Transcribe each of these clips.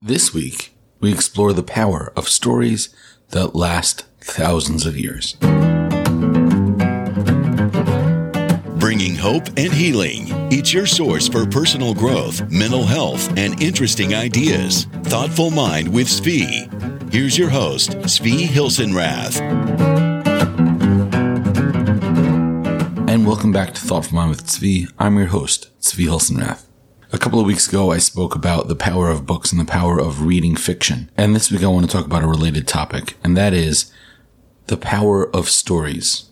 This week, we explore the power of stories that last thousands of years. Bringing hope and healing. It's your source for personal growth, mental health, and interesting ideas. Thoughtful Mind with Svi. Here's your host, Svi Hilsenrath. And welcome back to Thoughtful Mind with Svi. I'm your host, Svi Hilsenrath. A couple of weeks ago, I spoke about the power of books and the power of reading fiction. And this week, I want to talk about a related topic, and that is the power of stories.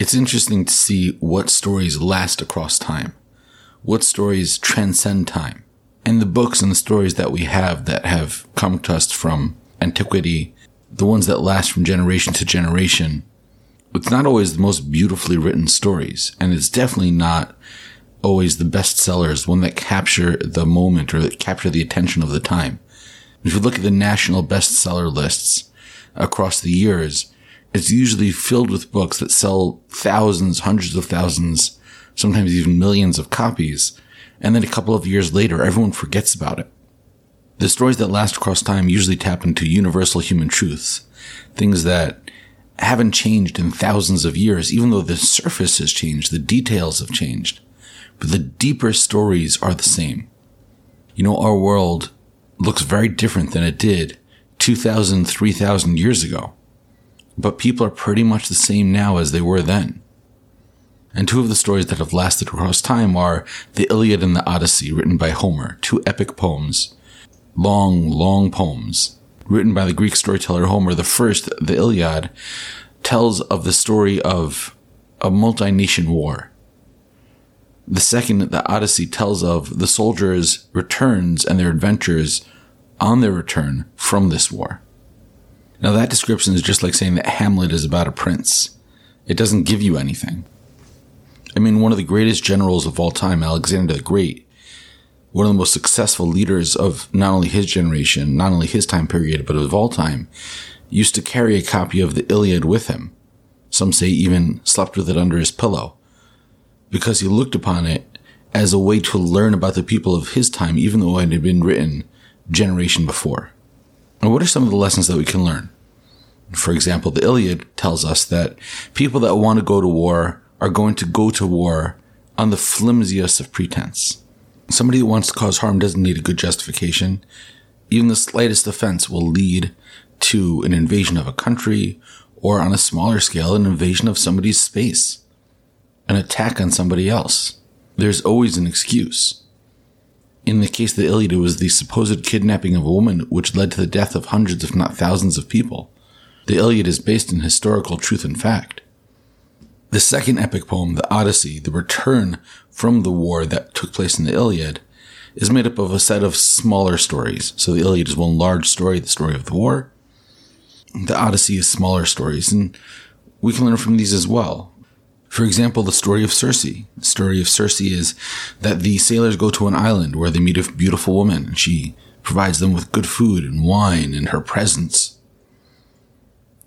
It's interesting to see what stories last across time, what stories transcend time. And the books and the stories that we have that have come to us from antiquity, the ones that last from generation to generation, it's not always the most beautifully written stories, and it's definitely not always the best sellers, one that capture the moment or that capture the attention of the time. If you look at the national bestseller lists across the years, it's usually filled with books that sell thousands, hundreds of thousands, sometimes even millions of copies. And then a couple of years later, everyone forgets about it. The stories that last across time usually tap into universal human truths, things that haven't changed in thousands of years, even though the surface has changed, the details have changed but the deeper stories are the same. You know, our world looks very different than it did 2,000, 3,000 years ago. But people are pretty much the same now as they were then. And two of the stories that have lasted across time are the Iliad and the Odyssey, written by Homer, two epic poems. Long, long poems, written by the Greek storyteller Homer. The first, the Iliad, tells of the story of a multi-nation war the second, the Odyssey tells of the soldiers' returns and their adventures on their return from this war. Now that description is just like saying that Hamlet is about a prince. It doesn't give you anything. I mean, one of the greatest generals of all time, Alexander the Great, one of the most successful leaders of not only his generation, not only his time period, but of all time, used to carry a copy of the Iliad with him. Some say even slept with it under his pillow because he looked upon it as a way to learn about the people of his time, even though it had been written generation before. And what are some of the lessons that we can learn? For example, the Iliad tells us that people that want to go to war are going to go to war on the flimsiest of pretense. Somebody who wants to cause harm doesn't need a good justification. Even the slightest offense will lead to an invasion of a country or on a smaller scale, an invasion of somebody's space an attack on somebody else. There's always an excuse. In the case of the Iliad, it was the supposed kidnapping of a woman which led to the death of hundreds, if not thousands, of people. The Iliad is based in historical truth and fact. The second epic poem, the Odyssey, the return from the war that took place in the Iliad, is made up of a set of smaller stories. So the Iliad is one large story, the story of the war. The Odyssey is smaller stories, and we can learn from these as well. For example, the story of Circe. The story of Circe is that the sailors go to an island where they meet a beautiful woman and she provides them with good food and wine and her presence.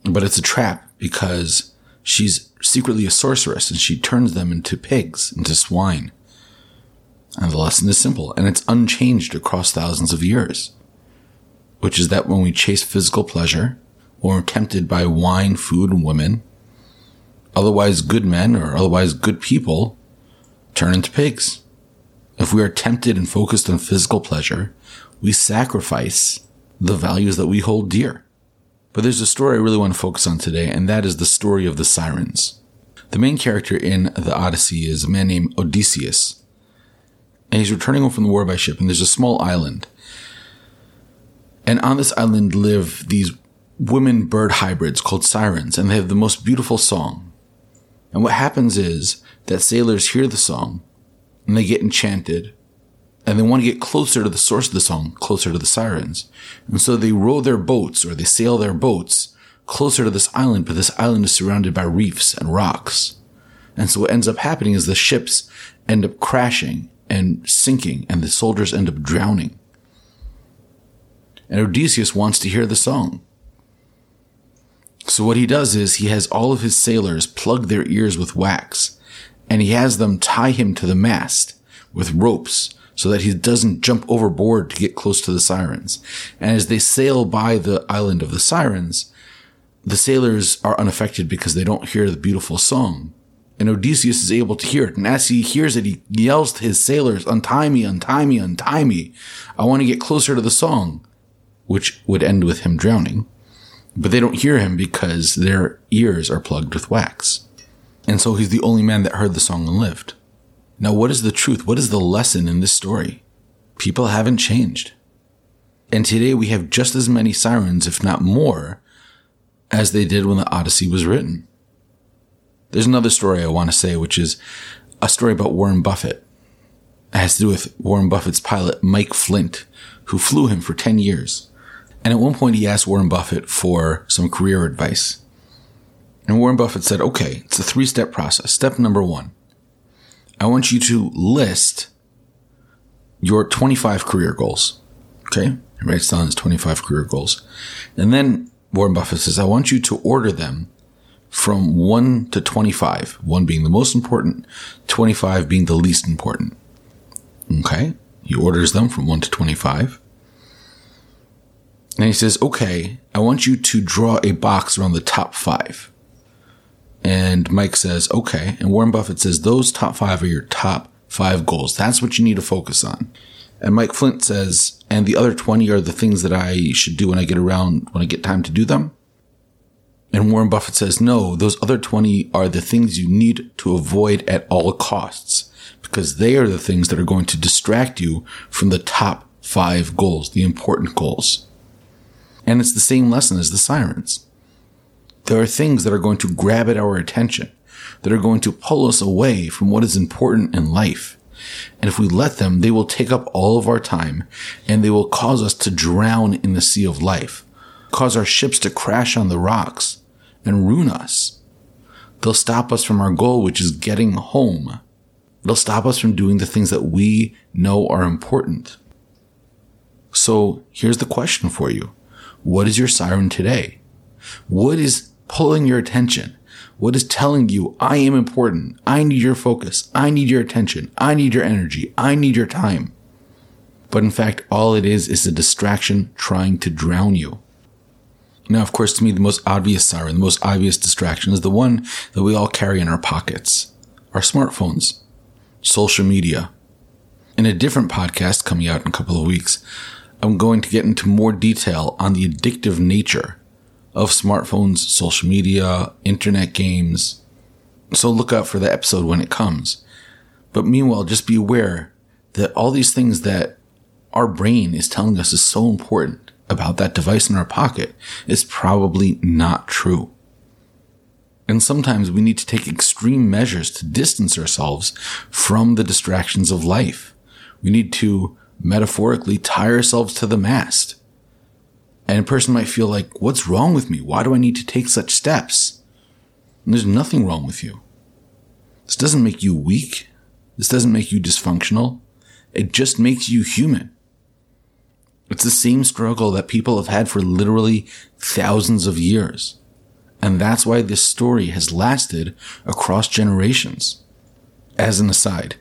But it's a trap because she's secretly a sorceress and she turns them into pigs, into swine. And the lesson is simple and it's unchanged across thousands of years, which is that when we chase physical pleasure or are tempted by wine, food, and women, otherwise good men or otherwise good people turn into pigs. If we are tempted and focused on physical pleasure, we sacrifice the values that we hold dear. But there's a story I really want to focus on today, and that is the story of the sirens. The main character in the Odyssey is a man named Odysseus. And he's returning home from the war by ship, and there's a small island. And on this island live these women bird hybrids called sirens, and they have the most beautiful song. And what happens is that sailors hear the song and they get enchanted and they want to get closer to the source of the song, closer to the sirens. And so they row their boats or they sail their boats closer to this island, but this island is surrounded by reefs and rocks. And so what ends up happening is the ships end up crashing and sinking and the soldiers end up drowning. And Odysseus wants to hear the song. So what he does is he has all of his sailors plug their ears with wax and he has them tie him to the mast with ropes so that he doesn't jump overboard to get close to the sirens. And as they sail by the island of the sirens, the sailors are unaffected because they don't hear the beautiful song. And Odysseus is able to hear it. And as he hears it, he yells to his sailors, untie me, untie me, untie me. I want to get closer to the song, which would end with him drowning. But they don't hear him because their ears are plugged with wax. And so he's the only man that heard the song and lived. Now, what is the truth? What is the lesson in this story? People haven't changed. And today we have just as many sirens, if not more, as they did when the Odyssey was written. There's another story I want to say, which is a story about Warren Buffett. It has to do with Warren Buffett's pilot, Mike Flint, who flew him for 10 years. And at one point, he asked Warren Buffett for some career advice. And Warren Buffett said, okay, it's a three step process. Step number one I want you to list your 25 career goals. Okay. He writes down his 25 career goals. And then Warren Buffett says, I want you to order them from 1 to 25, 1 being the most important, 25 being the least important. Okay. He orders them from 1 to 25. And he says, okay, I want you to draw a box around the top five. And Mike says, okay. And Warren Buffett says, those top five are your top five goals. That's what you need to focus on. And Mike Flint says, and the other 20 are the things that I should do when I get around, when I get time to do them. And Warren Buffett says, no, those other 20 are the things you need to avoid at all costs because they are the things that are going to distract you from the top five goals, the important goals. And it's the same lesson as the sirens. There are things that are going to grab at our attention, that are going to pull us away from what is important in life. And if we let them, they will take up all of our time and they will cause us to drown in the sea of life, cause our ships to crash on the rocks and ruin us. They'll stop us from our goal, which is getting home. They'll stop us from doing the things that we know are important. So here's the question for you. What is your siren today? What is pulling your attention? What is telling you, I am important. I need your focus. I need your attention. I need your energy. I need your time. But in fact, all it is is a distraction trying to drown you. Now, of course, to me, the most obvious siren, the most obvious distraction is the one that we all carry in our pockets. Our smartphones. Social media. In a different podcast coming out in a couple of weeks, I'm going to get into more detail on the addictive nature of smartphones, social media, internet games. So look out for the episode when it comes. But meanwhile, just be aware that all these things that our brain is telling us is so important about that device in our pocket is probably not true. And sometimes we need to take extreme measures to distance ourselves from the distractions of life. We need to metaphorically tie ourselves to the mast and a person might feel like, what's wrong with me? Why do I need to take such steps? And there's nothing wrong with you. This doesn't make you weak. This doesn't make you dysfunctional. It just makes you human. It's the same struggle that people have had for literally thousands of years. And that's why this story has lasted across generations. As an aside,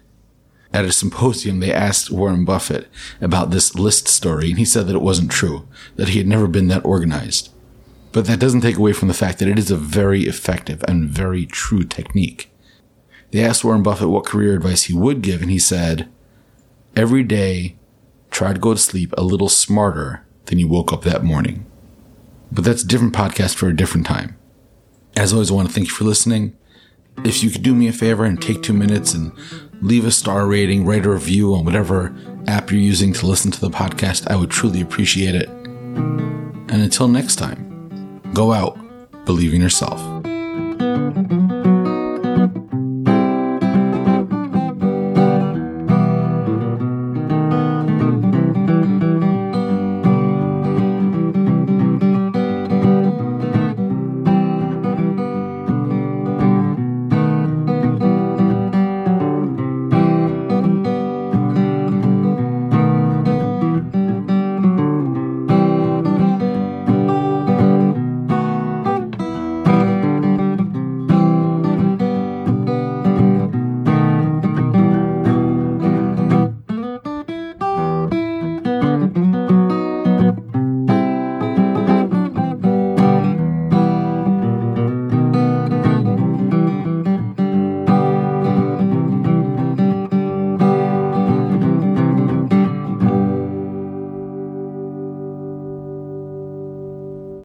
at a symposium, they asked Warren Buffett about this list story, and he said that it wasn't true, that he had never been that organized. But that doesn't take away from the fact that it is a very effective and very true technique. They asked Warren Buffett what career advice he would give, and he said, Every day, try to go to sleep a little smarter than you woke up that morning. But that's a different podcast for a different time. As always, I want to thank you for listening. If you could do me a favor and take two minutes and leave a star rating, write a review on whatever app you're using to listen to the podcast. I would truly appreciate it. And until next time, go out, believe in yourself.